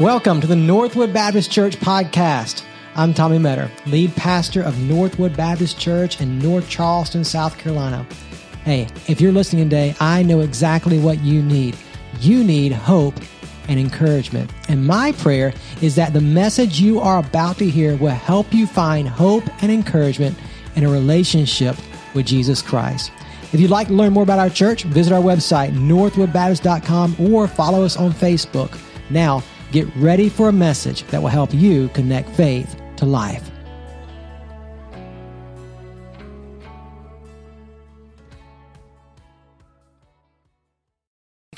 Welcome to the Northwood Baptist Church podcast. I'm Tommy Metter, lead pastor of Northwood Baptist Church in North Charleston, South Carolina. Hey, if you're listening today, I know exactly what you need. You need hope and encouragement. And my prayer is that the message you are about to hear will help you find hope and encouragement in a relationship with Jesus Christ. If you'd like to learn more about our church, visit our website, northwoodbaptist.com, or follow us on Facebook. Now, get ready for a message that will help you connect faith to life.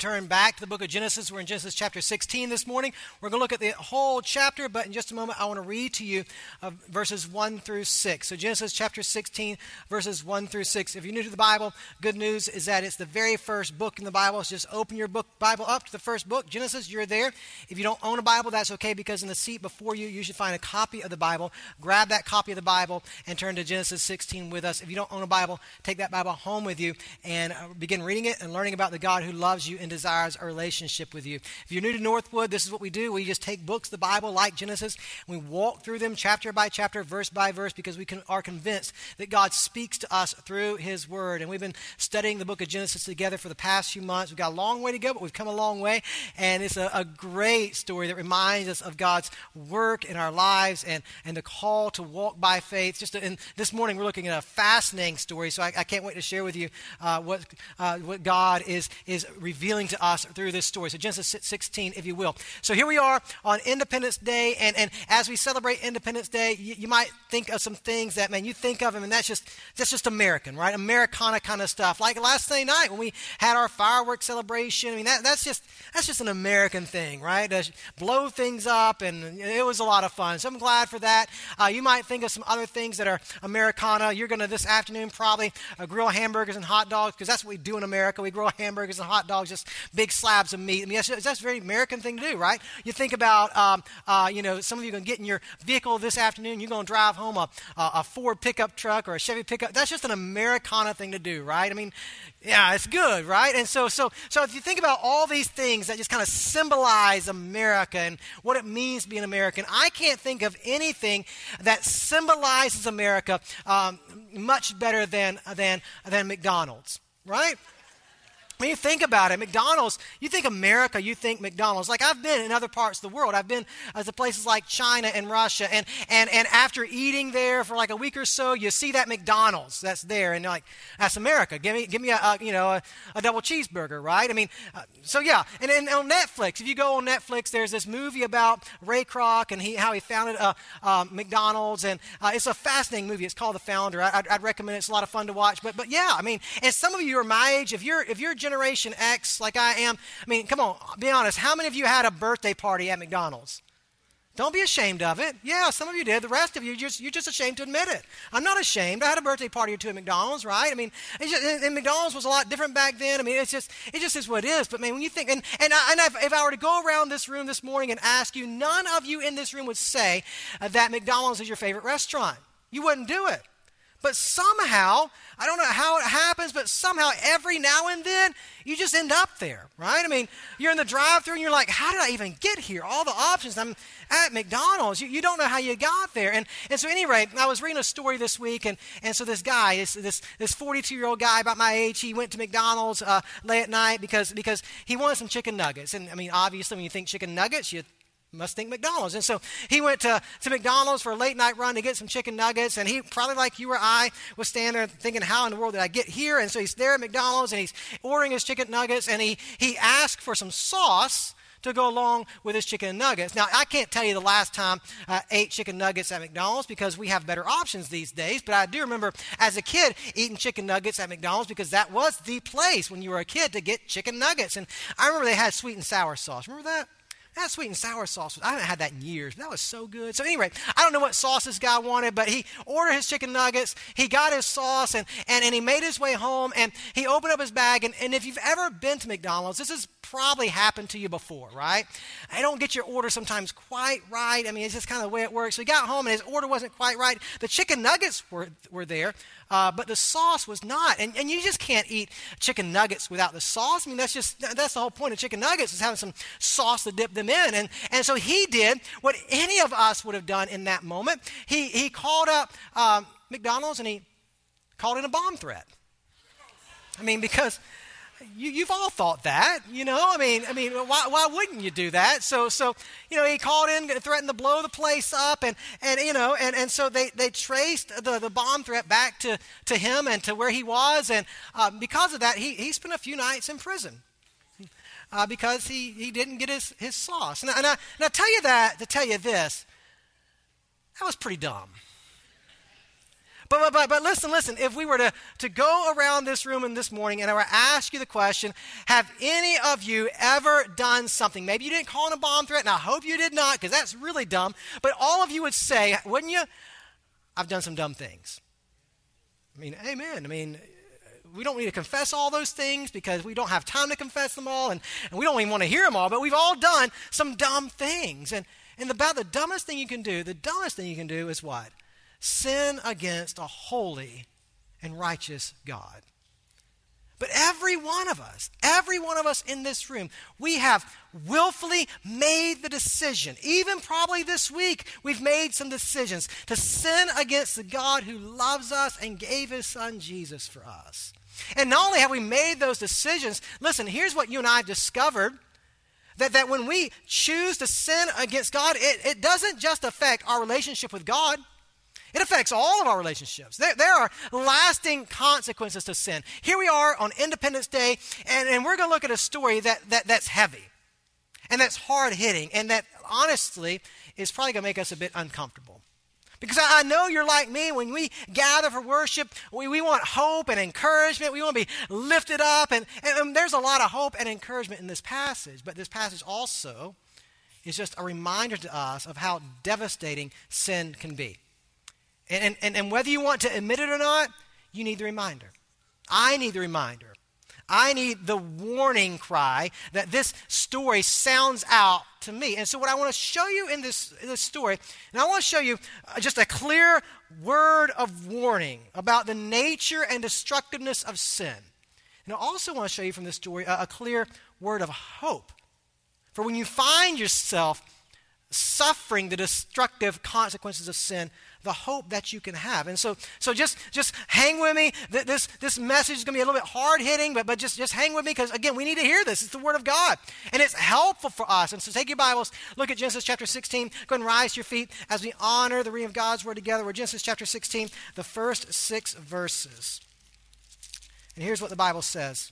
Turn back to the book of Genesis. We're in Genesis chapter 16 this morning. We're going to look at the whole chapter, but in just a moment, I want to read to you uh, verses 1 through 6. So, Genesis chapter 16, verses 1 through 6. If you're new to the Bible, good news is that it's the very first book in the Bible. So, just open your book Bible up to the first book, Genesis. You're there. If you don't own a Bible, that's okay because in the seat before you, you should find a copy of the Bible. Grab that copy of the Bible and turn to Genesis 16 with us. If you don't own a Bible, take that Bible home with you and uh, begin reading it and learning about the God who loves you and desires a relationship with you. If you're new to Northwood, this is what we do. We just take books, the Bible, like Genesis, and we walk through them chapter by chapter, verse by verse, because we can, are convinced that God speaks to us through His Word. And we've been studying the book of Genesis together for the past few months. We've got a long way to go, but we've come a long way. And it's a, a great story that reminds us of God's work in our lives and, and the call to walk by faith. Just a, and this morning, we're looking at a fascinating story, so I, I can't wait to share with you uh, what, uh, what God is, is revealing to us through this story. So, Genesis 16, if you will. So, here we are on Independence Day, and, and as we celebrate Independence Day, you, you might think of some things that, man, you think of them, and that's just, that's just American, right? Americana kind of stuff. Like last Sunday night when we had our fireworks celebration, I mean, that, that's, just, that's just an American thing, right? To blow things up, and it was a lot of fun. So, I'm glad for that. Uh, you might think of some other things that are Americana. You're going to this afternoon probably uh, grill hamburgers and hot dogs because that's what we do in America. We grill hamburgers and hot dogs just big slabs of meat. I mean, that's, that's a very American thing to do, right? You think about, um, uh, you know, some of you are going to get in your vehicle this afternoon, you're going to drive home a, a Ford pickup truck or a Chevy pickup. That's just an Americana thing to do, right? I mean, yeah, it's good, right? And so, so, so if you think about all these things that just kind of symbolize America and what it means to be an American, I can't think of anything that symbolizes America um, much better than, than, than McDonald's, right? When you think about it, McDonald's, you think America, you think McDonald's. Like I've been in other parts of the world. I've been uh, to places like China and Russia. And, and, and after eating there for like a week or so, you see that McDonald's that's there. And like, that's America. Give me, give me a, a you know, a, a, double cheeseburger, right? I mean, uh, so yeah. And, and on Netflix, if you go on Netflix, there's this movie about Ray Kroc and he, how he founded uh, uh McDonald's. And uh, it's a fascinating movie. It's called The Founder. I, would I'd recommend it. It's a lot of fun to watch. But, but yeah, I mean, and some of you are my age. If you're, if you're Generation X like I am, I mean, come on, be honest. How many of you had a birthday party at McDonald's? Don't be ashamed of it. Yeah, some of you did. The rest of you, you're just, you're just ashamed to admit it. I'm not ashamed. I had a birthday party or two at McDonald's, right? I mean, just, and McDonald's was a lot different back then. I mean, it's just, it just is what it is. But man, when you think, and, and, I, and if I were to go around this room this morning and ask you, none of you in this room would say uh, that McDonald's is your favorite restaurant. You wouldn't do it. But somehow, I don't know how it happens, but somehow every now and then you just end up there, right? I mean, you're in the drive through and you're like, how did I even get here? All the options. I'm at McDonald's. You, you don't know how you got there. And, and so, anyway, I was reading a story this week, and, and so this guy, this, this, this 42 year old guy about my age, he went to McDonald's uh, late at night because, because he wanted some chicken nuggets. And I mean, obviously, when you think chicken nuggets, you must think McDonald's. And so he went to, to McDonald's for a late night run to get some chicken nuggets. And he, probably like you or I, was standing there thinking, how in the world did I get here? And so he's there at McDonald's and he's ordering his chicken nuggets. And he, he asked for some sauce to go along with his chicken nuggets. Now, I can't tell you the last time I ate chicken nuggets at McDonald's because we have better options these days, but I do remember as a kid eating chicken nuggets at McDonald's because that was the place when you were a kid to get chicken nuggets. And I remember they had sweet and sour sauce. Remember that? That sweet and sour sauce, I haven't had that in years. That was so good. So anyway, I don't know what sauce this guy wanted, but he ordered his chicken nuggets. He got his sauce, and, and, and he made his way home, and he opened up his bag. And, and if you've ever been to McDonald's, this is probably happened to you before, right? I don't get your order sometimes quite right. I mean, it's just kind of the way it works. So he got home and his order wasn't quite right. The chicken nuggets were, were there, uh, but the sauce was not. And, and you just can't eat chicken nuggets without the sauce. I mean, that's just, that's the whole point of chicken nuggets is having some sauce to dip them in. And, and so he did what any of us would have done in that moment. He, he called up um, McDonald's and he called in a bomb threat. I mean, because you, have all thought that, you know. I mean, I mean, why, why wouldn't you do that? So, so you know, he called in, threatened to blow the place up, and and you know, and, and so they, they traced the, the bomb threat back to, to him and to where he was, and uh, because of that, he he spent a few nights in prison. Uh, because he, he didn't get his, his sauce. And, and, I, and I tell you that to tell you this that was pretty dumb. But, but, but, but listen, listen. If we were to, to go around this room in this morning and I were to ask you the question, have any of you ever done something? Maybe you didn't call in a bomb threat, and I hope you did not, because that's really dumb. But all of you would say, wouldn't you? I've done some dumb things. I mean, amen. I mean, we don't need to confess all those things because we don't have time to confess them all, and, and we don't even want to hear them all, but we've all done some dumb things. And, and about the dumbest thing you can do, the dumbest thing you can do is what? Sin against a holy and righteous God. But every one of us, every one of us in this room, we have willfully made the decision, even probably this week, we've made some decisions to sin against the God who loves us and gave his son Jesus for us. And not only have we made those decisions, listen, here's what you and I discovered that, that when we choose to sin against God, it, it doesn't just affect our relationship with God. It affects all of our relationships. There, there are lasting consequences to sin. Here we are on Independence Day, and, and we're going to look at a story that, that, that's heavy and that's hard hitting and that honestly is probably going to make us a bit uncomfortable. Because I know you're like me. When we gather for worship, we, we want hope and encouragement. We want to be lifted up. And, and, and there's a lot of hope and encouragement in this passage. But this passage also is just a reminder to us of how devastating sin can be. And, and, and whether you want to admit it or not, you need the reminder. I need the reminder. I need the warning cry that this story sounds out to me. And so, what I want to show you in this, in this story, and I want to show you uh, just a clear word of warning about the nature and destructiveness of sin. And I also want to show you from this story a, a clear word of hope. For when you find yourself suffering the destructive consequences of sin, the hope that you can have. And so, so just, just hang with me. This, this message is going to be a little bit hard hitting, but, but just, just hang with me because, again, we need to hear this. It's the Word of God. And it's helpful for us. And so take your Bibles, look at Genesis chapter 16. Go and rise to your feet as we honor the reading of God's Word together. We're Genesis chapter 16, the first six verses. And here's what the Bible says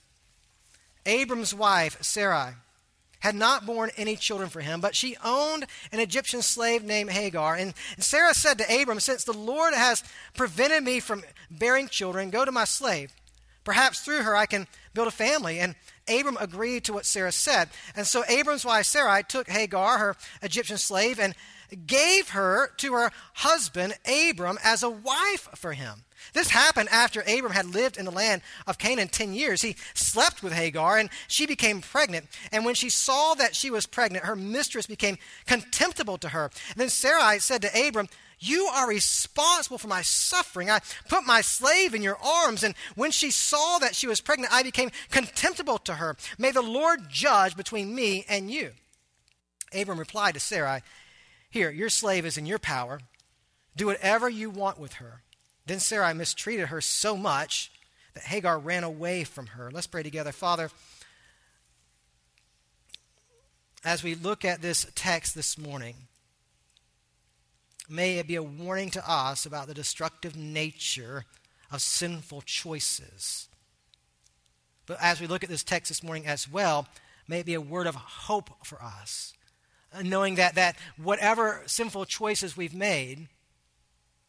Abram's wife, Sarai, had not borne any children for him, but she owned an Egyptian slave named Hagar. And Sarah said to Abram, Since the Lord has prevented me from bearing children, go to my slave. Perhaps through her I can build a family. And Abram agreed to what Sarah said. And so Abram's wife Sarai took Hagar, her Egyptian slave, and gave her to her husband Abram as a wife for him. This happened after Abram had lived in the land of Canaan 10 years. He slept with Hagar and she became pregnant. And when she saw that she was pregnant, her mistress became contemptible to her. And then Sarai said to Abram, You are responsible for my suffering. I put my slave in your arms. And when she saw that she was pregnant, I became contemptible to her. May the Lord judge between me and you. Abram replied to Sarai, Here, your slave is in your power. Do whatever you want with her. Then Sarai mistreated her so much that Hagar ran away from her. Let's pray together. Father, as we look at this text this morning, may it be a warning to us about the destructive nature of sinful choices. But as we look at this text this morning as well, may it be a word of hope for us, knowing that, that whatever sinful choices we've made,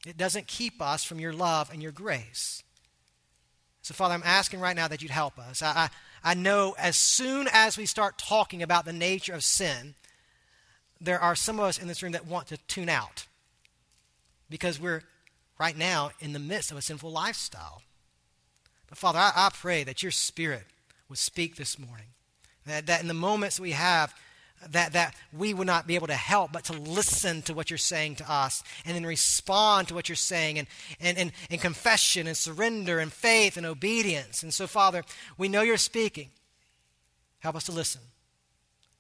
it doesn't keep us from your love and your grace. So, Father, I'm asking right now that you'd help us. I, I, I know as soon as we start talking about the nature of sin, there are some of us in this room that want to tune out because we're right now in the midst of a sinful lifestyle. But, Father, I, I pray that your Spirit would speak this morning. That, that in the moments we have, that, that we would not be able to help but to listen to what you're saying to us and then respond to what you're saying and, and, and, and confession and surrender and faith and obedience. And so, Father, we know you're speaking. Help us to listen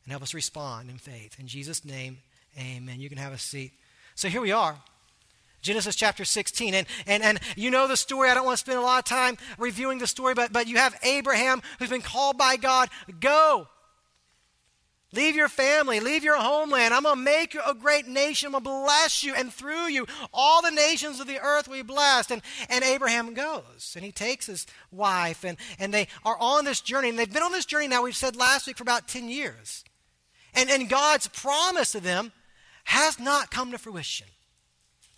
and help us respond in faith. In Jesus' name, amen. You can have a seat. So here we are. Genesis chapter 16. And, and, and you know the story. I don't want to spend a lot of time reviewing the story, but, but you have Abraham who's been called by God. Go. Leave your family, leave your homeland. I'm going to make you a great nation. I'm going to bless you, and through you, all the nations of the earth will be blessed. And, and Abraham goes, and he takes his wife, and, and they are on this journey. And they've been on this journey now, we've said last week, for about 10 years. And, and God's promise to them has not come to fruition.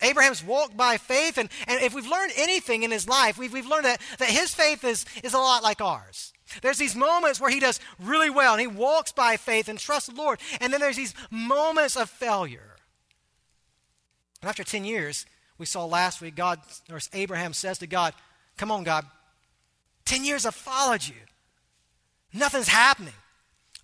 Abraham's walked by faith, and, and if we've learned anything in his life, we've, we've learned that, that his faith is, is a lot like ours. There's these moments where he does really well and he walks by faith and trusts the Lord. And then there's these moments of failure. And after 10 years, we saw last week, God, or Abraham says to God, Come on, God, 10 years I've followed you. Nothing's happening.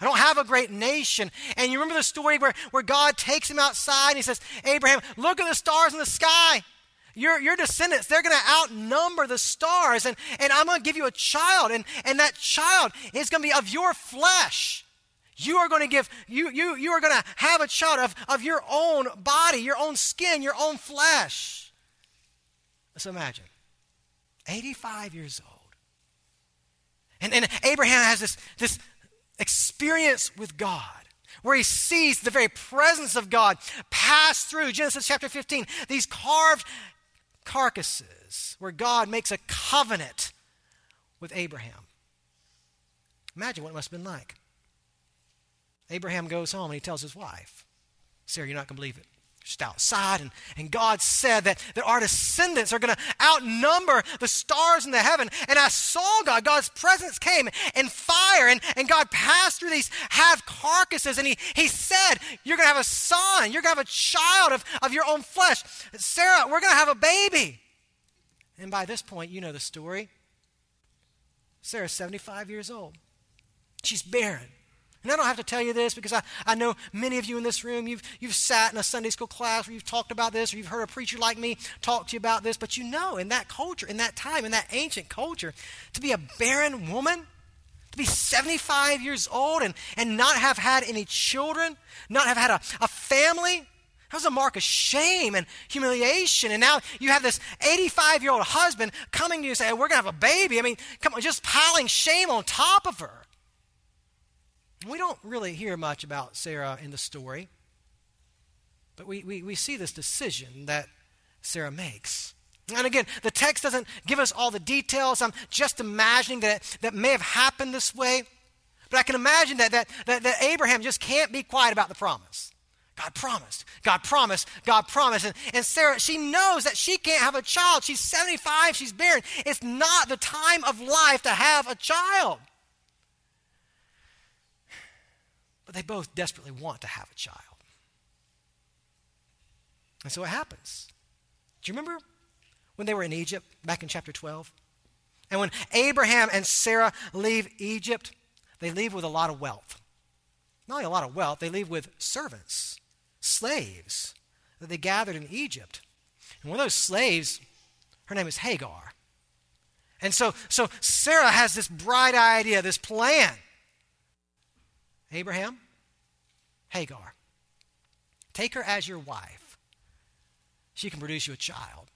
I don't have a great nation. And you remember the story where, where God takes him outside and he says, Abraham, look at the stars in the sky. Your, your descendants, they're going to outnumber the stars, and, and I'm going to give you a child, and, and that child is going to be of your flesh. You are going to give, you, you, you are going to have a child of, of your own body, your own skin, your own flesh. Let's imagine 85 years old. And, and Abraham has this, this experience with God where he sees the very presence of God pass through Genesis chapter 15, these carved carcasses where God makes a covenant with Abraham. Imagine what it must have been like. Abraham goes home and he tells his wife, Sarah, you're not going to believe it just outside. And, and God said that, that our descendants are going to outnumber the stars in the heaven. And I saw God. God's presence came in fire. And, and God passed through these half carcasses. And he, he said, You're going to have a son. You're going to have a child of, of your own flesh. Sarah, we're going to have a baby. And by this point, you know the story. Sarah's 75 years old. She's barren. And I don't have to tell you this because I, I know many of you in this room, you've, you've sat in a Sunday school class where you've talked about this, or you've heard a preacher like me talk to you about this, but you know in that culture, in that time, in that ancient culture, to be a barren woman, to be 75 years old and, and not have had any children, not have had a, a family, that was a mark of shame and humiliation. And now you have this 85 year old husband coming to you and saying, We're going to have a baby. I mean, come on, just piling shame on top of her. We don't really hear much about Sarah in the story, but we, we, we see this decision that Sarah makes. And again, the text doesn't give us all the details. I'm just imagining that that may have happened this way. But I can imagine that, that, that, that Abraham just can't be quiet about the promise. God promised, God promised, God promised. And, and Sarah, she knows that she can't have a child. She's 75, she's barren. It's not the time of life to have a child. But they both desperately want to have a child. And so it happens. Do you remember when they were in Egypt back in chapter 12? And when Abraham and Sarah leave Egypt, they leave with a lot of wealth. Not only a lot of wealth, they leave with servants, slaves that they gathered in Egypt. And one of those slaves, her name is Hagar. And so, so Sarah has this bright idea, this plan. Abraham, Hagar, take her as your wife. She can produce you a child.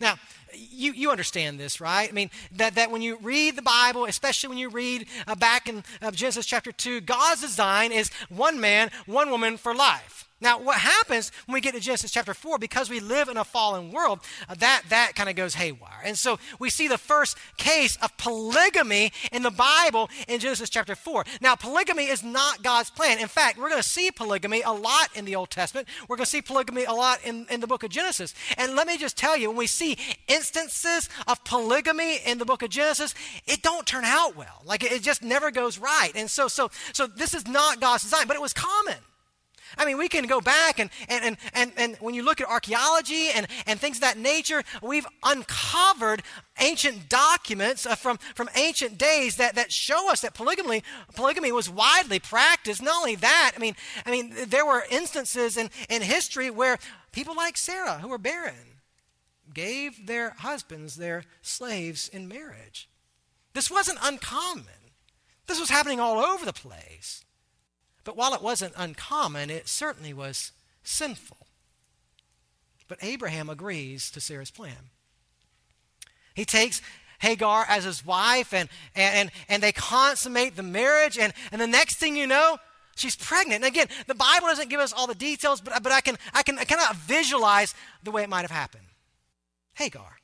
Now, you, you understand this, right? I mean, that, that when you read the Bible, especially when you read uh, back in uh, Genesis chapter 2, God's design is one man, one woman for life. Now, what happens when we get to Genesis chapter 4, because we live in a fallen world, uh, that, that kind of goes haywire. And so we see the first case of polygamy in the Bible in Genesis chapter 4. Now, polygamy is not God's plan. In fact, we're going to see polygamy a lot in the Old Testament. We're going to see polygamy a lot in, in the book of Genesis. And let me just tell you, when we see instances of polygamy in the book of Genesis, it don't turn out well. Like it, just never goes right. And so, so, so this is not God's design, but it was common. I mean, we can go back and, and, and, and, and when you look at archaeology and, and things of that nature, we've uncovered ancient documents uh, from, from ancient days that, that show us that polygamy, polygamy was widely practiced. Not only that, I mean, I mean there were instances in, in history where people like Sarah, who were barren, gave their husbands their slaves in marriage. This wasn't uncommon. This was happening all over the place. But while it wasn't uncommon, it certainly was sinful. But Abraham agrees to Sarah's plan. He takes Hagar as his wife, and, and, and they consummate the marriage, and, and the next thing you know, she's pregnant. And again, the Bible doesn't give us all the details, but, but I, can, I can kind of visualize the way it might have happened. Hagar,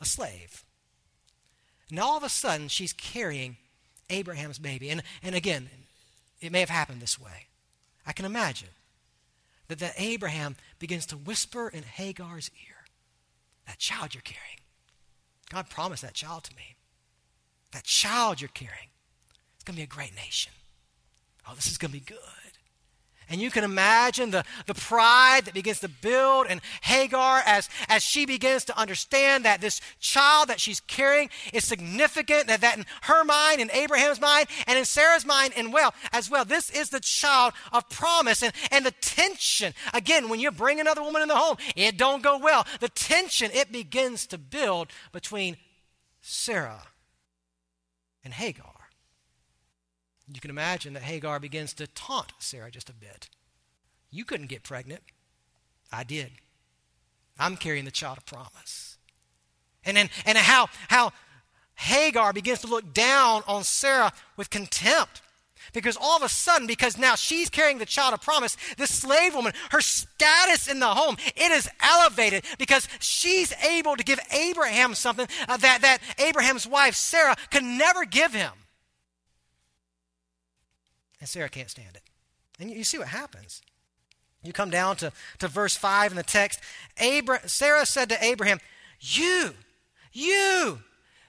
a slave. And all of a sudden, she's carrying Abraham's baby. And, and again, it may have happened this way. I can imagine that, that Abraham begins to whisper in Hagar's ear, That child you're carrying, God promised that child to me. That child you're carrying, it's going to be a great nation. Oh, this is going to be good. And you can imagine the, the pride that begins to build in Hagar as, as she begins to understand that this child that she's carrying is significant, that, that in her mind, in Abraham's mind, and in Sarah's mind and well as well. This is the child of promise. And, and the tension, again, when you bring another woman in the home, it don't go well. The tension, it begins to build between Sarah and Hagar. You can imagine that Hagar begins to taunt Sarah just a bit. You couldn't get pregnant. I did. I'm carrying the child of promise. And then, and how, how Hagar begins to look down on Sarah with contempt. Because all of a sudden, because now she's carrying the child of promise, this slave woman, her status in the home, it is elevated because she's able to give Abraham something uh, that, that Abraham's wife, Sarah, could never give him. And Sarah can't stand it. And you, you see what happens. You come down to, to verse 5 in the text. Abra- Sarah said to Abraham, You, you,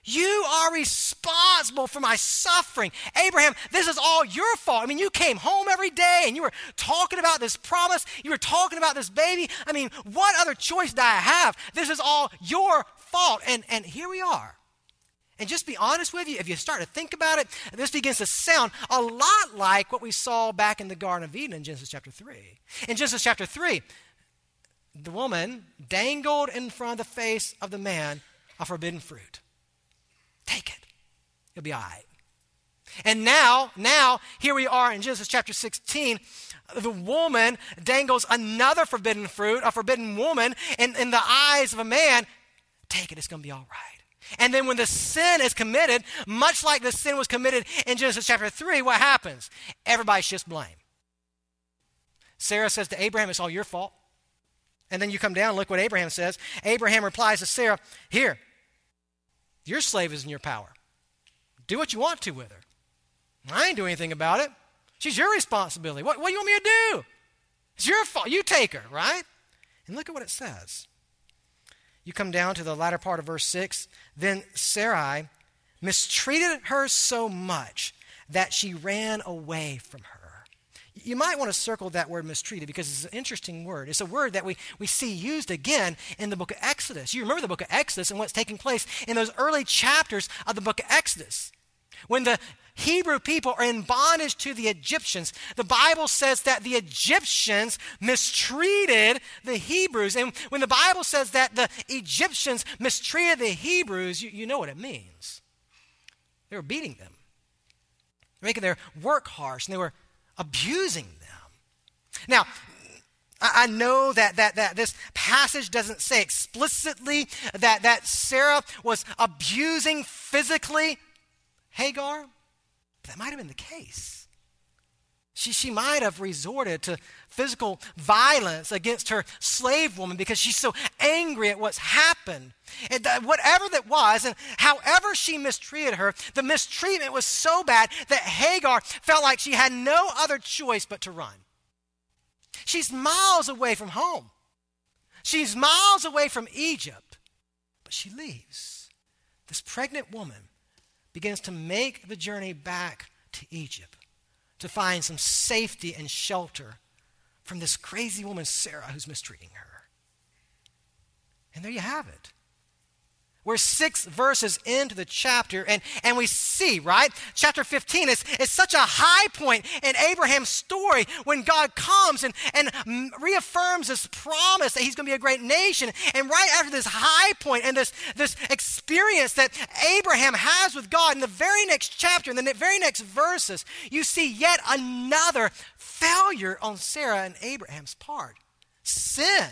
you are responsible for my suffering. Abraham, this is all your fault. I mean, you came home every day and you were talking about this promise. You were talking about this baby. I mean, what other choice do I have? This is all your fault. And, and here we are. And just be honest with you, if you start to think about it, this begins to sound a lot like what we saw back in the Garden of Eden in Genesis chapter 3. In Genesis chapter 3, the woman dangled in front of the face of the man a forbidden fruit. Take it. You'll be all right. And now, now, here we are in Genesis chapter 16. The woman dangles another forbidden fruit, a forbidden woman, in, in the eyes of a man. Take it, it's going to be all right. And then when the sin is committed, much like the sin was committed in Genesis chapter 3, what happens? Everybody shifts blame. Sarah says to Abraham, It's all your fault. And then you come down, look what Abraham says. Abraham replies to Sarah, Here, your slave is in your power. Do what you want to with her. I ain't doing anything about it. She's your responsibility. What, what do you want me to do? It's your fault. You take her, right? And look at what it says. You come down to the latter part of verse 6. Then Sarai mistreated her so much that she ran away from her. You might want to circle that word mistreated because it's an interesting word. It's a word that we, we see used again in the book of Exodus. You remember the book of Exodus and what's taking place in those early chapters of the book of Exodus. When the Hebrew people are in bondage to the Egyptians, the Bible says that the Egyptians mistreated the Hebrews. And when the Bible says that the Egyptians mistreated the Hebrews, you, you know what it means. They were beating them, making their work harsh, and they were abusing them. Now, I know that, that, that this passage doesn't say explicitly that, that Sarah was abusing physically Hagar, that might have been the case. She, she might have resorted to physical violence against her slave woman because she's so angry at what's happened. And whatever that was, and however she mistreated her, the mistreatment was so bad that Hagar felt like she had no other choice but to run. She's miles away from home, she's miles away from Egypt, but she leaves. This pregnant woman begins to make the journey back to Egypt to find some safety and shelter from this crazy woman, Sarah, who's mistreating her. And there you have it. We're six verses into the chapter, and, and we see, right? Chapter 15 is, is such a high point in Abraham's story when God comes and, and reaffirms this promise that he's going to be a great nation. And right after this high point and this, this experience that Abraham has with God, in the very next chapter, in the very next verses, you see yet another failure on Sarah and Abraham's part sin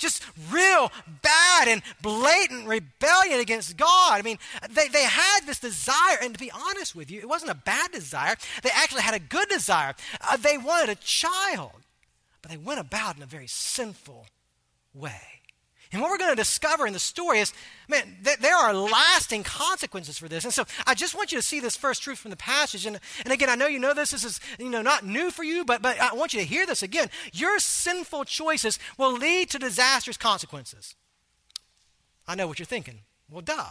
just real bad and blatant rebellion against God. I mean, they, they had this desire, and to be honest with you, it wasn't a bad desire. They actually had a good desire. Uh, they wanted a child, but they went about in a very sinful way. And what we're going to discover in the story is, man, th- there are lasting consequences for this. And so I just want you to see this first truth from the passage. And, and again, I know you know this. This is, you know, not new for you, but, but I want you to hear this again. Your sinful choices will lead to disastrous consequences. I know what you're thinking. Well, duh.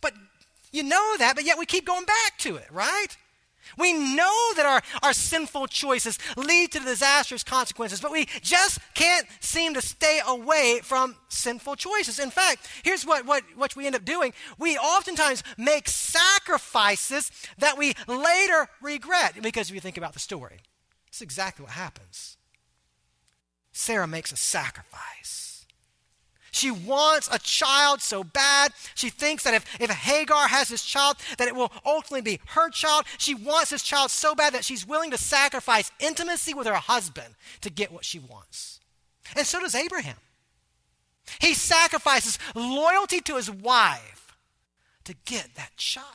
But you know that, but yet we keep going back to it, right? We know that our, our sinful choices lead to disastrous consequences, but we just can't seem to stay away from sinful choices. In fact, here's what, what, what we end up doing we oftentimes make sacrifices that we later regret. Because if you think about the story, it's exactly what happens. Sarah makes a sacrifice. She wants a child so bad. She thinks that if, if Hagar has this child, that it will ultimately be her child. She wants this child so bad that she's willing to sacrifice intimacy with her husband to get what she wants. And so does Abraham. He sacrifices loyalty to his wife to get that child.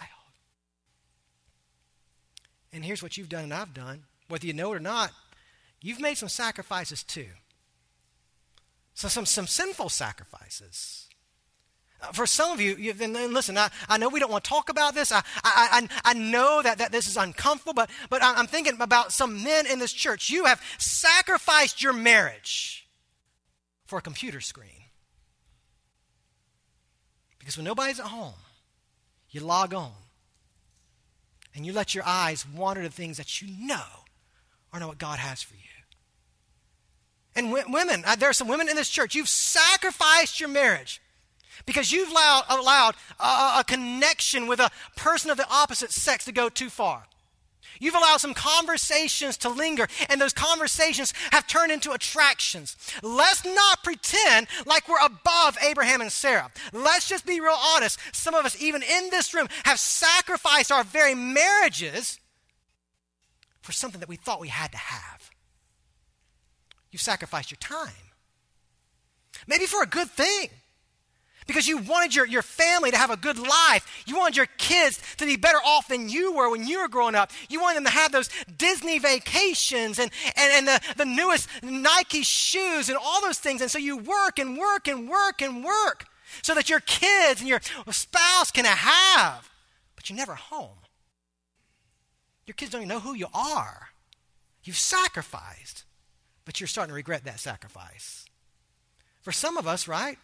And here's what you've done and I've done, whether you know it or not, you've made some sacrifices too. So some, some sinful sacrifices. Uh, for some of you, and listen, I, I know we don't want to talk about this. I, I, I, I know that, that this is uncomfortable, but, but I'm thinking about some men in this church. You have sacrificed your marriage for a computer screen. Because when nobody's at home, you log on and you let your eyes wander to things that you know are not what God has for you. And w- women, uh, there are some women in this church, you've sacrificed your marriage because you've allowed, allowed a, a connection with a person of the opposite sex to go too far. You've allowed some conversations to linger, and those conversations have turned into attractions. Let's not pretend like we're above Abraham and Sarah. Let's just be real honest. Some of us, even in this room, have sacrificed our very marriages for something that we thought we had to have. You've sacrificed your time. Maybe for a good thing. Because you wanted your, your family to have a good life. You wanted your kids to be better off than you were when you were growing up. You wanted them to have those Disney vacations and, and, and the, the newest Nike shoes and all those things. And so you work and work and work and work so that your kids and your spouse can have. But you're never home. Your kids don't even know who you are. You've sacrificed but you're starting to regret that sacrifice. For some of us, right?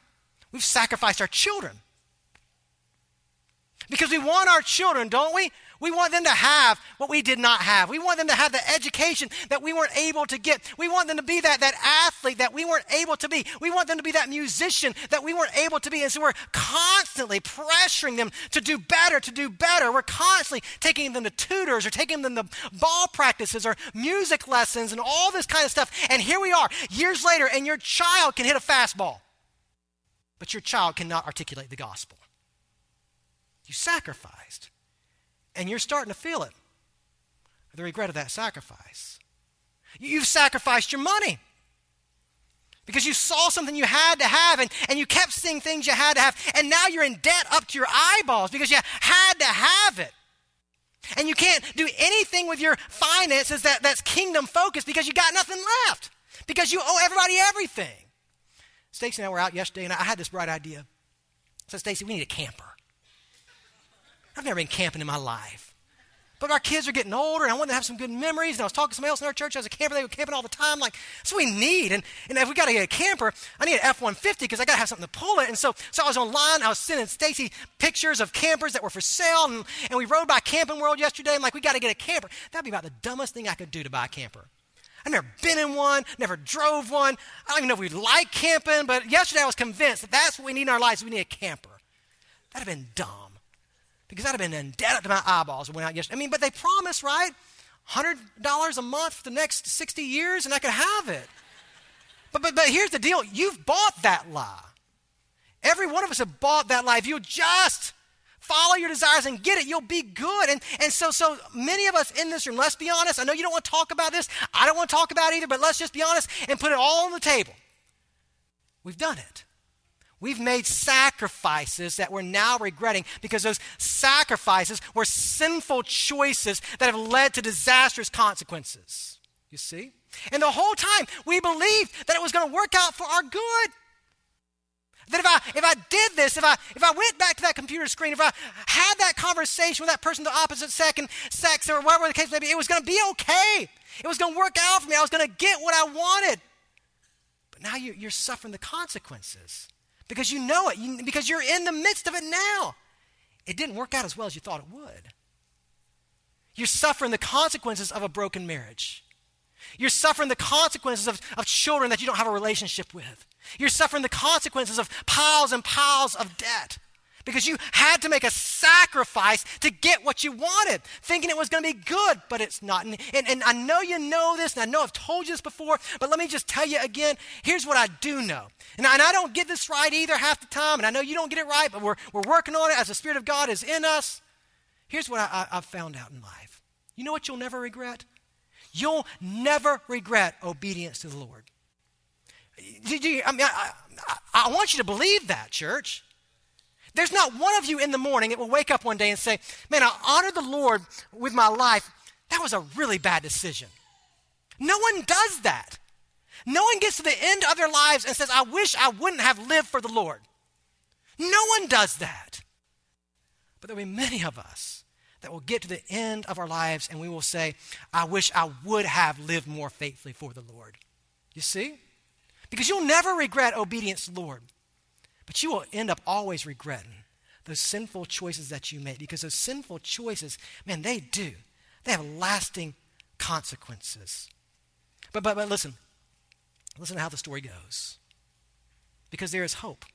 We've sacrificed our children. Because we want our children, don't we? We want them to have what we did not have. We want them to have the education that we weren't able to get. We want them to be that, that athlete that we weren't able to be. We want them to be that musician that we weren't able to be. And so we're constantly pressuring them to do better, to do better. We're constantly taking them to tutors or taking them to ball practices or music lessons and all this kind of stuff. And here we are, years later, and your child can hit a fastball, but your child cannot articulate the gospel. You sacrificed. And you're starting to feel it the regret of that sacrifice. You've sacrificed your money because you saw something you had to have and, and you kept seeing things you had to have, and now you're in debt up to your eyeballs because you had to have it. And you can't do anything with your finances that, that's kingdom focused because you got nothing left because you owe everybody everything. Stacy and I were out yesterday, and I had this bright idea. I said, Stacy, we need a camper. I've never been camping in my life. But our kids are getting older, and I want to have some good memories. And I was talking to somebody else in our church as a camper. They were camping all the time. Like, that's what we need. And, and if we got to get a camper, I need an F 150 because I got to have something to pull it. And so, so I was online. I was sending Stacy pictures of campers that were for sale. And, and we rode by Camping World yesterday. I'm like, we got to get a camper. That'd be about the dumbest thing I could do to buy a camper. I've never been in one, never drove one. I don't even know if we like camping, but yesterday I was convinced that that's what we need in our lives. We need a camper. That'd have been dumb because I'd have been in debt up to my eyeballs went out yesterday. I mean, but they promised, right? $100 a month for the next 60 years and I could have it. But, but, but here's the deal you've bought that lie. Every one of us have bought that lie. If you just follow your desires and get it, you'll be good. And, and so, so many of us in this room, let's be honest. I know you don't want to talk about this. I don't want to talk about it either, but let's just be honest and put it all on the table. We've done it. We've made sacrifices that we're now regretting because those sacrifices were sinful choices that have led to disastrous consequences. You see? And the whole time we believed that it was going to work out for our good. That if I if I did this, if I if I went back to that computer screen, if I had that conversation with that person of the opposite sex or whatever the case may be, it was going to be okay. It was going to work out for me. I was going to get what I wanted. But now you, you're suffering the consequences because you know it, you, because you're in the midst of it now. It didn't work out as well as you thought it would. You're suffering the consequences of a broken marriage. You're suffering the consequences of, of children that you don't have a relationship with. You're suffering the consequences of piles and piles of debt because you had to make a sacrifice to get what you wanted, thinking it was going to be good, but it's not. And, and, and, I know you know this, and I know I've told you this before, but let me just tell you again here's what I do know. And I, and I don't get this right either half the time, and I know you don't get it right, but we're, we're working on it as the Spirit of God is in us. Here's what I, I, I've found out in life. You know what you'll never regret? You'll never regret obedience to the Lord. I mean, I, I, I want you to believe that, church. There's not one of you in the morning that will wake up one day and say, Man, I honored the Lord with my life. That was a really bad decision. No one does that. No one gets to the end of their lives and says, I wish I wouldn't have lived for the Lord. No one does that. But there'll be many of us that will get to the end of our lives and we will say, I wish I would have lived more faithfully for the Lord. You see? Because you'll never regret obedience to the Lord. But you will end up always regretting those sinful choices that you made because those sinful choices, man, they do. They have lasting consequences. But, but, but listen, listen to how the story goes. Because there is hope.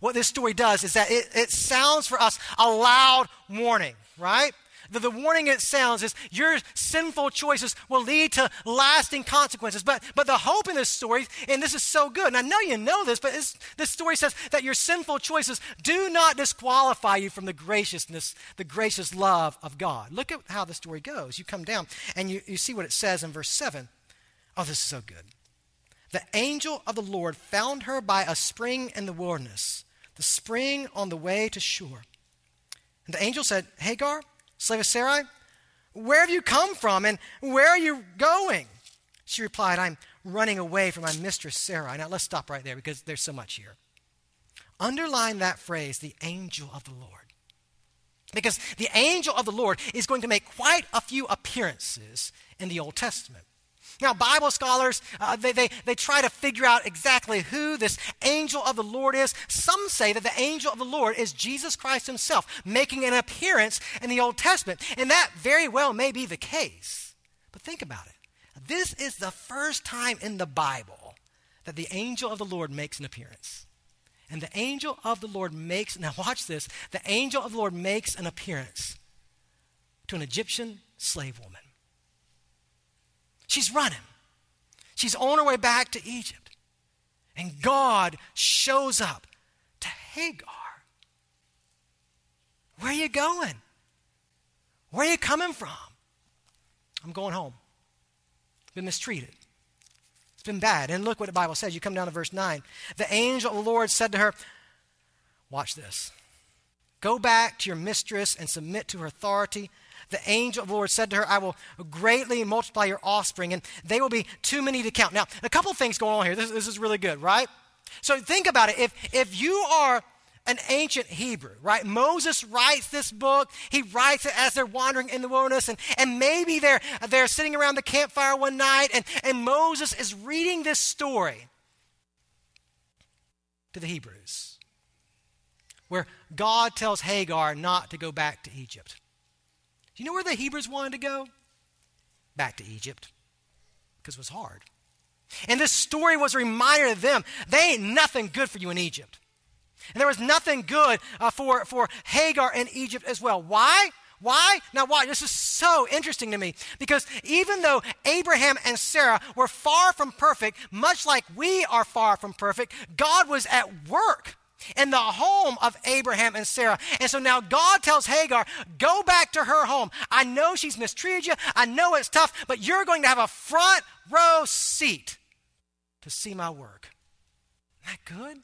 What this story does is that it, it sounds for us a loud warning, right? The, the warning it sounds is your sinful choices will lead to lasting consequences. But, but the hope in this story, and this is so good, and I know you know this, but this story says that your sinful choices do not disqualify you from the graciousness, the gracious love of God. Look at how the story goes. You come down and you, you see what it says in verse 7. Oh, this is so good. The angel of the Lord found her by a spring in the wilderness, the spring on the way to Shur. And the angel said, Hagar, Slave of Sarai, where have you come from and where are you going? She replied, I'm running away from my mistress Sarai. Now let's stop right there because there's so much here. Underline that phrase, the angel of the Lord. Because the angel of the Lord is going to make quite a few appearances in the Old Testament. Now, Bible scholars, uh, they, they, they try to figure out exactly who this angel of the Lord is. Some say that the angel of the Lord is Jesus Christ himself making an appearance in the Old Testament. And that very well may be the case. But think about it. This is the first time in the Bible that the angel of the Lord makes an appearance. And the angel of the Lord makes, now watch this, the angel of the Lord makes an appearance to an Egyptian slave woman. She's running. She's on her way back to Egypt. And God shows up to Hagar. Where are you going? Where are you coming from? I'm going home. Been mistreated. It's been bad. And look what the Bible says. You come down to verse 9. The angel of the Lord said to her, Watch this. Go back to your mistress and submit to her authority the angel of the Lord said to her, I will greatly multiply your offspring, and they will be too many to count. Now, a couple things going on here. This, this is really good, right? So think about it. If, if you are an ancient Hebrew, right? Moses writes this book. He writes it as they're wandering in the wilderness, and, and maybe they're, they're sitting around the campfire one night, and, and Moses is reading this story to the Hebrews, where God tells Hagar not to go back to Egypt. Do you know where the Hebrews wanted to go? Back to Egypt. because it was hard. And this story was a reminder to them they ain't nothing good for you in Egypt. And there was nothing good uh, for, for Hagar in Egypt as well. Why? Why? Now, why? This is so interesting to me because even though Abraham and Sarah were far from perfect, much like we are far from perfect, God was at work in the home of Abraham and Sarah. And so now God tells Hagar, go back to her home. I know she's mistreated you. I know it's tough, but you're going to have a front row seat to see my work. Isn't that good?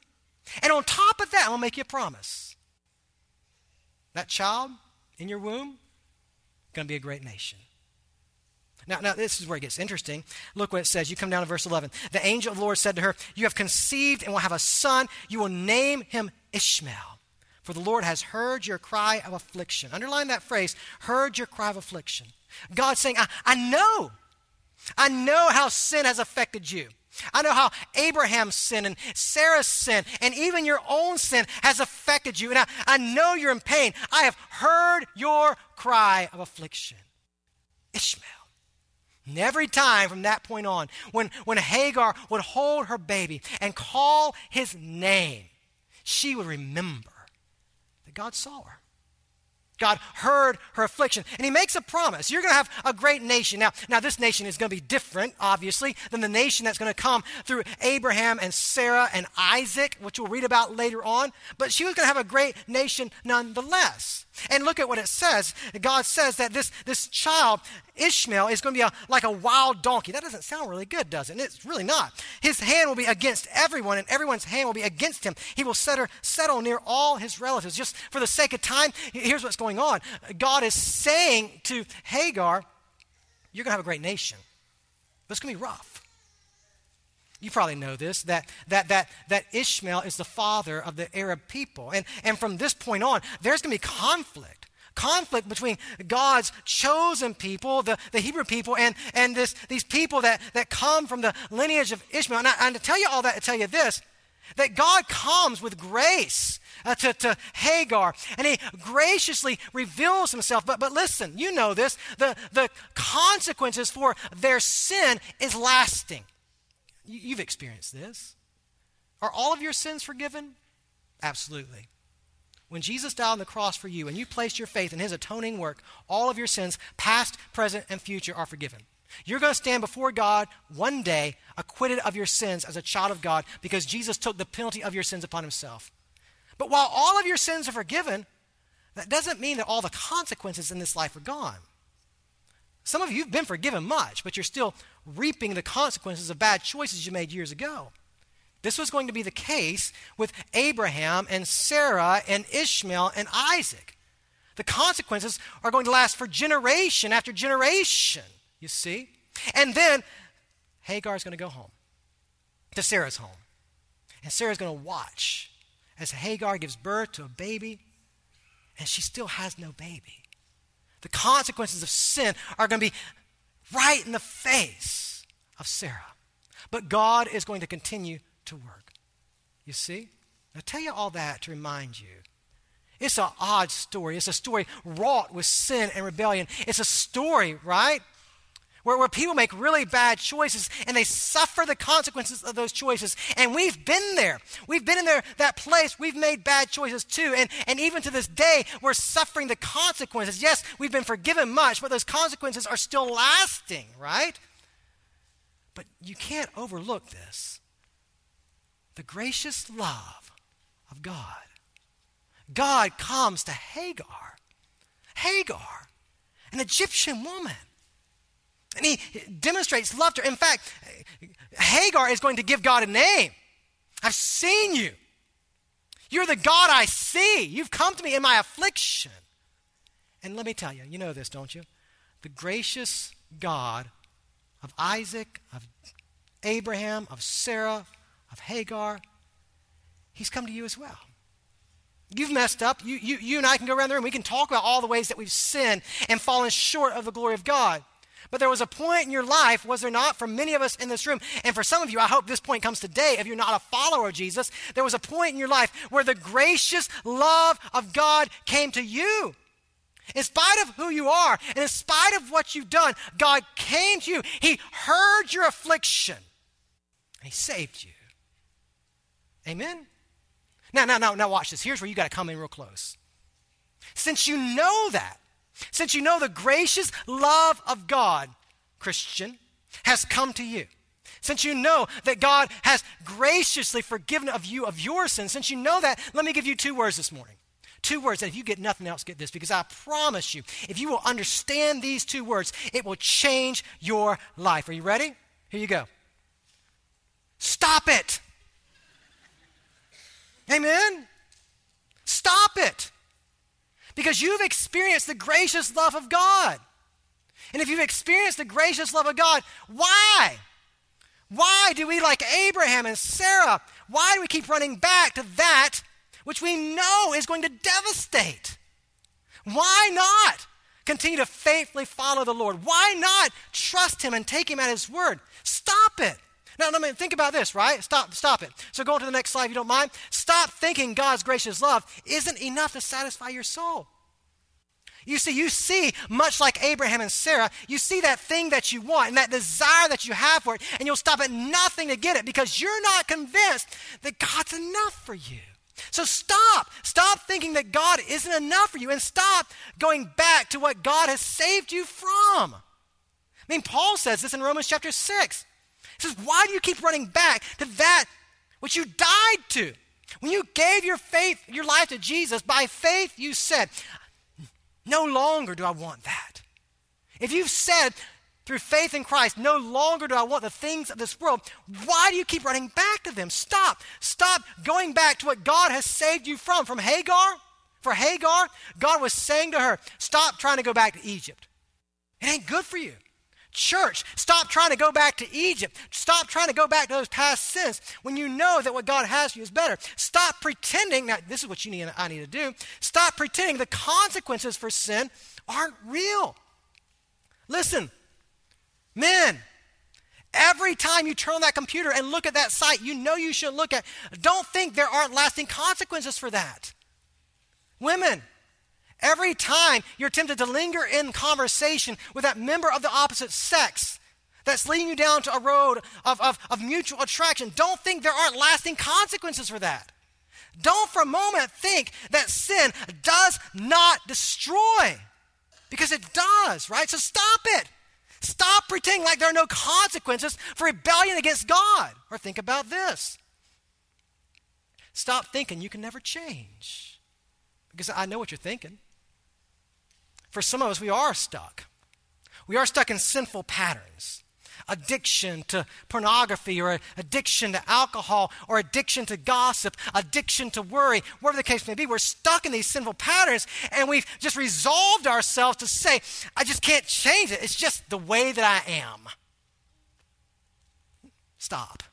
And on top of that, I'm going to make you a promise. That child in your womb, going to be a great nation. Now, now, this is where it gets interesting. Look what it says. You come down to verse 11. The angel of the Lord said to her, You have conceived and will have a son. You will name him Ishmael. For the Lord has heard your cry of affliction. Underline that phrase, heard your cry of affliction. God's saying, I, I know. I know how sin has affected you. I know how Abraham's sin and Sarah's sin and even your own sin has affected you. And I, I know you're in pain. I have heard your cry of affliction. Ishmael. And every time from that point on, when, when Hagar would hold her baby and call his name, she would remember that God saw her. God heard her affliction. And he makes a promise. You're going to have a great nation. Now, now this nation is going to be different, obviously, than the nation that's going to come through Abraham and Sarah and Isaac, which we'll read about later on. But she was going to have a great nation nonetheless. And look at what it says. God says that this, this child, Ishmael, is going to be a, like a wild donkey. That doesn't sound really good, does it? It's really not. His hand will be against everyone, and everyone's hand will be against him. He will settle, settle near all his relatives. Just for the sake of time, here's what's going on God is saying to Hagar, You're going to have a great nation, but it's going to be rough. You probably know this that, that, that, that Ishmael is the father of the Arab people. And, and from this point on, there's going to be conflict. Conflict between God's chosen people, the, the Hebrew people, and, and this, these people that, that come from the lineage of Ishmael. And, I, and to tell you all that, to tell you this that God comes with grace uh, to, to Hagar, and he graciously reveals himself. But, but listen, you know this the, the consequences for their sin is lasting. You've experienced this. Are all of your sins forgiven? Absolutely. When Jesus died on the cross for you and you placed your faith in his atoning work, all of your sins, past, present, and future, are forgiven. You're going to stand before God one day acquitted of your sins as a child of God because Jesus took the penalty of your sins upon himself. But while all of your sins are forgiven, that doesn't mean that all the consequences in this life are gone. Some of you have been forgiven much, but you're still reaping the consequences of bad choices you made years ago. This was going to be the case with Abraham and Sarah and Ishmael and Isaac. The consequences are going to last for generation after generation, you see? And then Hagar is going to go home to Sarah's home. And Sarah's going to watch as Hagar gives birth to a baby, and she still has no baby. The consequences of sin are going to be right in the face of Sarah. But God is going to continue to work. You see? I tell you all that to remind you. It's an odd story. It's a story wrought with sin and rebellion. It's a story, right? Where, where people make really bad choices and they suffer the consequences of those choices. And we've been there. We've been in there, that place. We've made bad choices too. And, and even to this day, we're suffering the consequences. Yes, we've been forgiven much, but those consequences are still lasting, right? But you can't overlook this the gracious love of God. God comes to Hagar. Hagar, an Egyptian woman and he demonstrates love to her. In fact, Hagar is going to give God a name. I've seen you. You're the God I see. You've come to me in my affliction. And let me tell you, you know this, don't you? The gracious God of Isaac, of Abraham, of Sarah, of Hagar, he's come to you as well. You've messed up. You, you, you and I can go around the room. We can talk about all the ways that we've sinned and fallen short of the glory of God. But there was a point in your life, was there not, for many of us in this room, and for some of you, I hope this point comes today, if you're not a follower of Jesus, there was a point in your life where the gracious love of God came to you. In spite of who you are, and in spite of what you've done, God came to you. He heard your affliction, and He saved you. Amen? Now, now, now, now, watch this. Here's where you got to come in real close. Since you know that, since you know the gracious love of God, Christian, has come to you, since you know that God has graciously forgiven of you of your sins, since you know that, let me give you two words this morning. Two words that if you get nothing else, get this, because I promise you, if you will understand these two words, it will change your life. Are you ready? Here you go. Stop it. Amen? Stop it. Because you've experienced the gracious love of God. And if you've experienced the gracious love of God, why? Why do we, like Abraham and Sarah, why do we keep running back to that which we know is going to devastate? Why not continue to faithfully follow the Lord? Why not trust Him and take Him at His word? Stop it. Now, let me think about this, right? Stop, stop it. So, go on to the next slide if you don't mind. Stop thinking God's gracious love isn't enough to satisfy your soul. You see, you see, much like Abraham and Sarah, you see that thing that you want and that desire that you have for it, and you'll stop at nothing to get it because you're not convinced that God's enough for you. So stop. Stop thinking that God isn't enough for you and stop going back to what God has saved you from. I mean, Paul says this in Romans chapter 6. Says, Why do you keep running back to that which you died to? When you gave your faith, your life to Jesus, by faith you said, No longer do I want that. If you've said through faith in Christ, no longer do I want the things of this world, why do you keep running back to them? Stop. Stop going back to what God has saved you from. From Hagar, for Hagar, God was saying to her, Stop trying to go back to Egypt. It ain't good for you. Church, stop trying to go back to Egypt. Stop trying to go back to those past sins when you know that what God has for you is better. Stop pretending, now this is what you need I need to do. Stop pretending the consequences for sin aren't real. Listen, men, every time you turn on that computer and look at that site you know you should look at, don't think there aren't lasting consequences for that. Women, Every time you're tempted to linger in conversation with that member of the opposite sex that's leading you down to a road of, of, of mutual attraction, don't think there aren't lasting consequences for that. Don't for a moment think that sin does not destroy, because it does, right? So stop it. Stop pretending like there are no consequences for rebellion against God. Or think about this. Stop thinking you can never change. Because I know what you're thinking. For some of us, we are stuck. We are stuck in sinful patterns addiction to pornography or addiction to alcohol or addiction to gossip, addiction to worry, whatever the case may be. We're stuck in these sinful patterns and we've just resolved ourselves to say, I just can't change it. It's just the way that I am. Stop.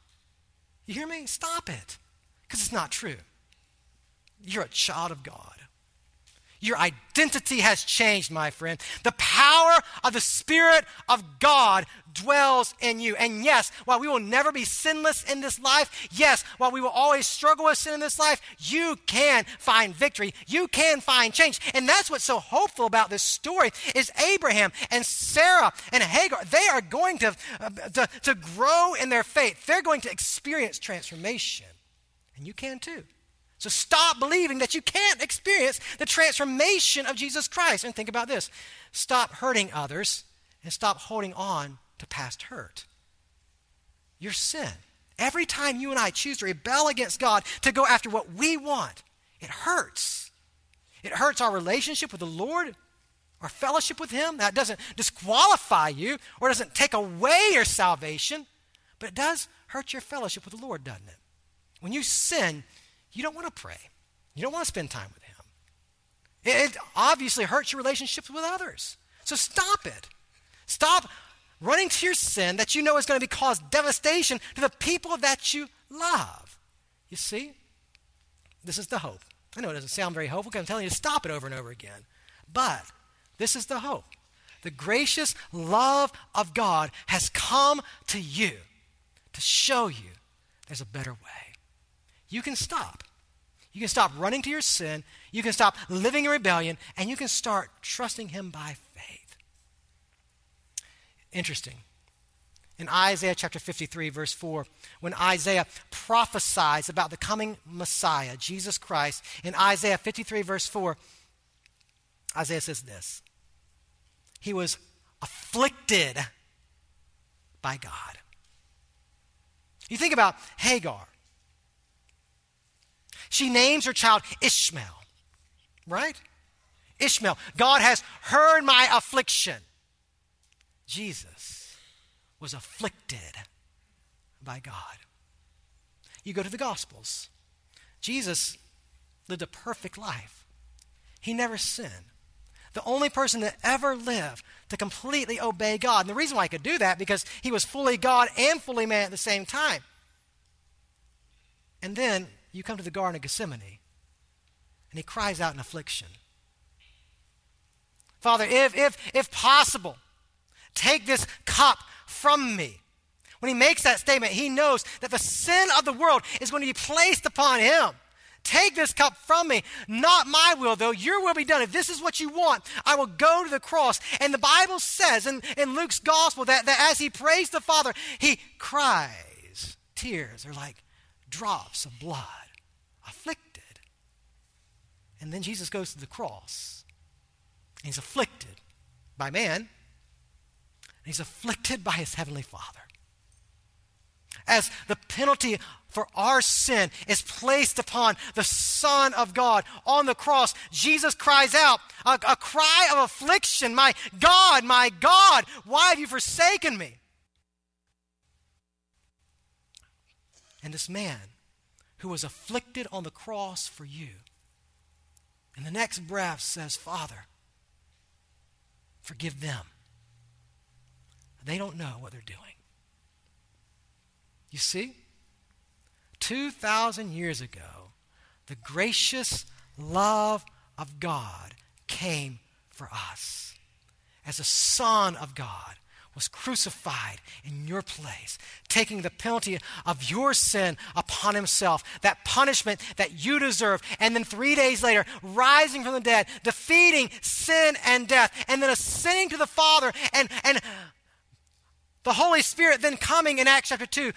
You hear me? Stop it. Because it's not true. You're a child of God. Your identity has changed, my friend. The power of the Spirit of God dwells in you. And yes, while we will never be sinless in this life, yes, while we will always struggle with sin in this life, you can find victory. You can find change. And that's what's so hopeful about this story is Abraham and Sarah and Hagar, they are going to, uh, to, to grow in their faith. They're going to experience transformation. And you can too. So stop believing that you can't experience the transformation of Jesus Christ. And think about this stop hurting others and stop holding on to past hurt. Your sin. Every time you and I choose to rebel against God to go after what we want, it hurts. It hurts our relationship with the Lord, our fellowship with Him. That doesn't disqualify you or doesn't take away your salvation, but it does hurt your fellowship with the Lord, doesn't it? When you sin, you don't want to pray. You don't want to spend time with Him. It obviously hurts your relationships with others. So stop it. Stop running to your sin that you know is going to be cause devastation to the people that you love. You see? This is the hope. I know it doesn't sound very hopeful because I'm telling you to stop it over and over again. But this is the hope. The gracious love of God has come to you to show you there's a better way. You can stop. You can stop running to your sin. You can stop living in rebellion and you can start trusting Him by faith. Interesting. In Isaiah chapter 53, verse 4, when Isaiah prophesies about the coming Messiah, Jesus Christ, in Isaiah 53, verse 4, Isaiah says this He was afflicted by God. You think about Hagar. She names her child Ishmael, right? Ishmael. God has heard my affliction. Jesus was afflicted by God. You go to the Gospels. Jesus lived a perfect life, he never sinned. The only person that ever lived to completely obey God. And the reason why he could do that because he was fully God and fully man at the same time. And then you come to the Garden of Gethsemane, and he cries out in affliction. Father, if, if, if possible, take this cup from me. When he makes that statement, he knows that the sin of the world is going to be placed upon him. Take this cup from me. Not my will, though. Your will be done. If this is what you want, I will go to the cross. And the Bible says in, in Luke's gospel that, that as he prays the Father, he cries. Tears are like drops of blood, afflicted. And then Jesus goes to the cross. He's afflicted by man, and he's afflicted by his heavenly Father. As the penalty for our sin is placed upon the Son of God on the cross, Jesus cries out a, a cry of affliction My God, my God, why have you forsaken me? And this man who was afflicted on the cross for you, in the next breath says, Father, forgive them. They don't know what they're doing. You see? 2,000 years ago, the gracious love of God came for us as a Son of God was crucified in your place, taking the penalty of your sin upon himself, that punishment that you deserve, and then three days later, rising from the dead, defeating sin and death, and then ascending to the Father, and, and the Holy Spirit then coming in Acts chapter 2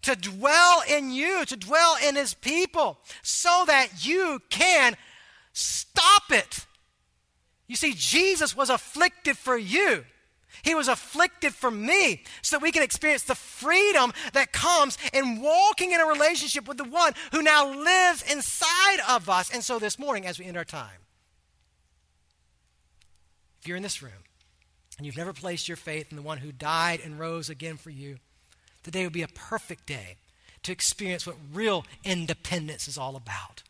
to dwell in you, to dwell in his people, so that you can stop it. You see, Jesus was afflicted for you. He was afflicted for me so that we can experience the freedom that comes in walking in a relationship with the one who now lives inside of us. And so this morning, as we end our time, if you're in this room and you've never placed your faith in the one who died and rose again for you, today would be a perfect day to experience what real independence is all about.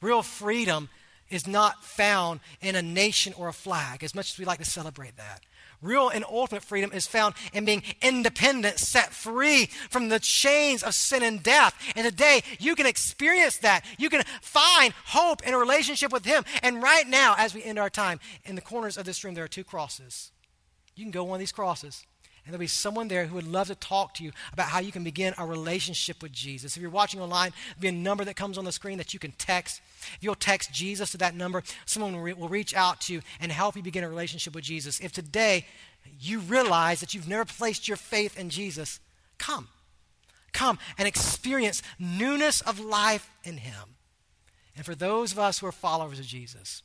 Real freedom is not found in a nation or a flag, as much as we like to celebrate that. Real and ultimate freedom is found in being independent, set free from the chains of sin and death. And today, you can experience that. You can find hope in a relationship with Him. And right now, as we end our time, in the corners of this room, there are two crosses. You can go one of these crosses. And there'll be someone there who would love to talk to you about how you can begin a relationship with Jesus. If you're watching online, there'll be a number that comes on the screen that you can text. If you'll text Jesus to that number, someone will, will reach out to you and help you begin a relationship with Jesus. If today you realize that you've never placed your faith in Jesus, come. Come and experience newness of life in Him. And for those of us who are followers of Jesus,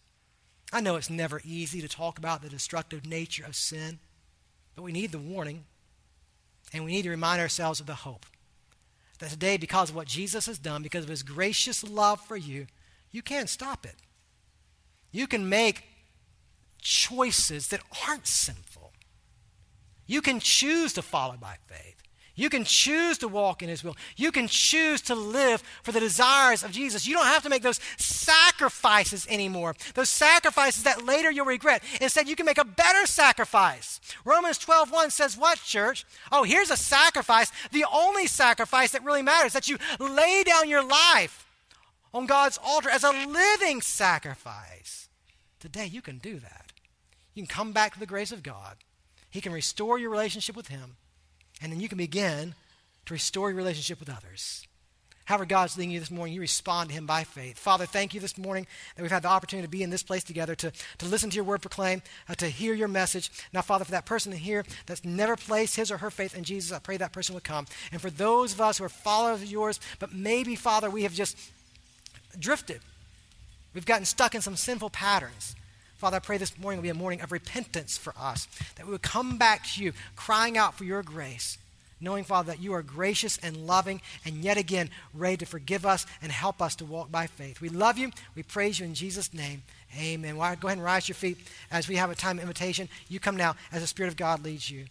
I know it's never easy to talk about the destructive nature of sin. But we need the warning, and we need to remind ourselves of the hope. That today, because of what Jesus has done, because of his gracious love for you, you can't stop it. You can make choices that aren't sinful. You can choose to follow by faith. You can choose to walk in His will. You can choose to live for the desires of Jesus. You don't have to make those sacrifices anymore. Those sacrifices that later you'll regret. Instead, you can make a better sacrifice. Romans 12 1 says, What, church? Oh, here's a sacrifice, the only sacrifice that really matters that you lay down your life on God's altar as a living sacrifice. Today, you can do that. You can come back to the grace of God, He can restore your relationship with Him. And then you can begin to restore your relationship with others. However, God's leading you this morning, you respond to Him by faith. Father, thank you this morning that we've had the opportunity to be in this place together, to, to listen to your word proclaim, uh, to hear your message. Now, Father, for that person here that's never placed his or her faith in Jesus, I pray that person would come. And for those of us who are followers of yours, but maybe, Father, we have just drifted, we've gotten stuck in some sinful patterns. Father, I pray this morning will be a morning of repentance for us, that we would come back to you, crying out for your grace knowing, Father, that you are gracious and loving and yet again ready to forgive us and help us to walk by faith. We love you. We praise you in Jesus' name. Amen. Go ahead and rise your feet as we have a time of invitation. You come now as the Spirit of God leads you.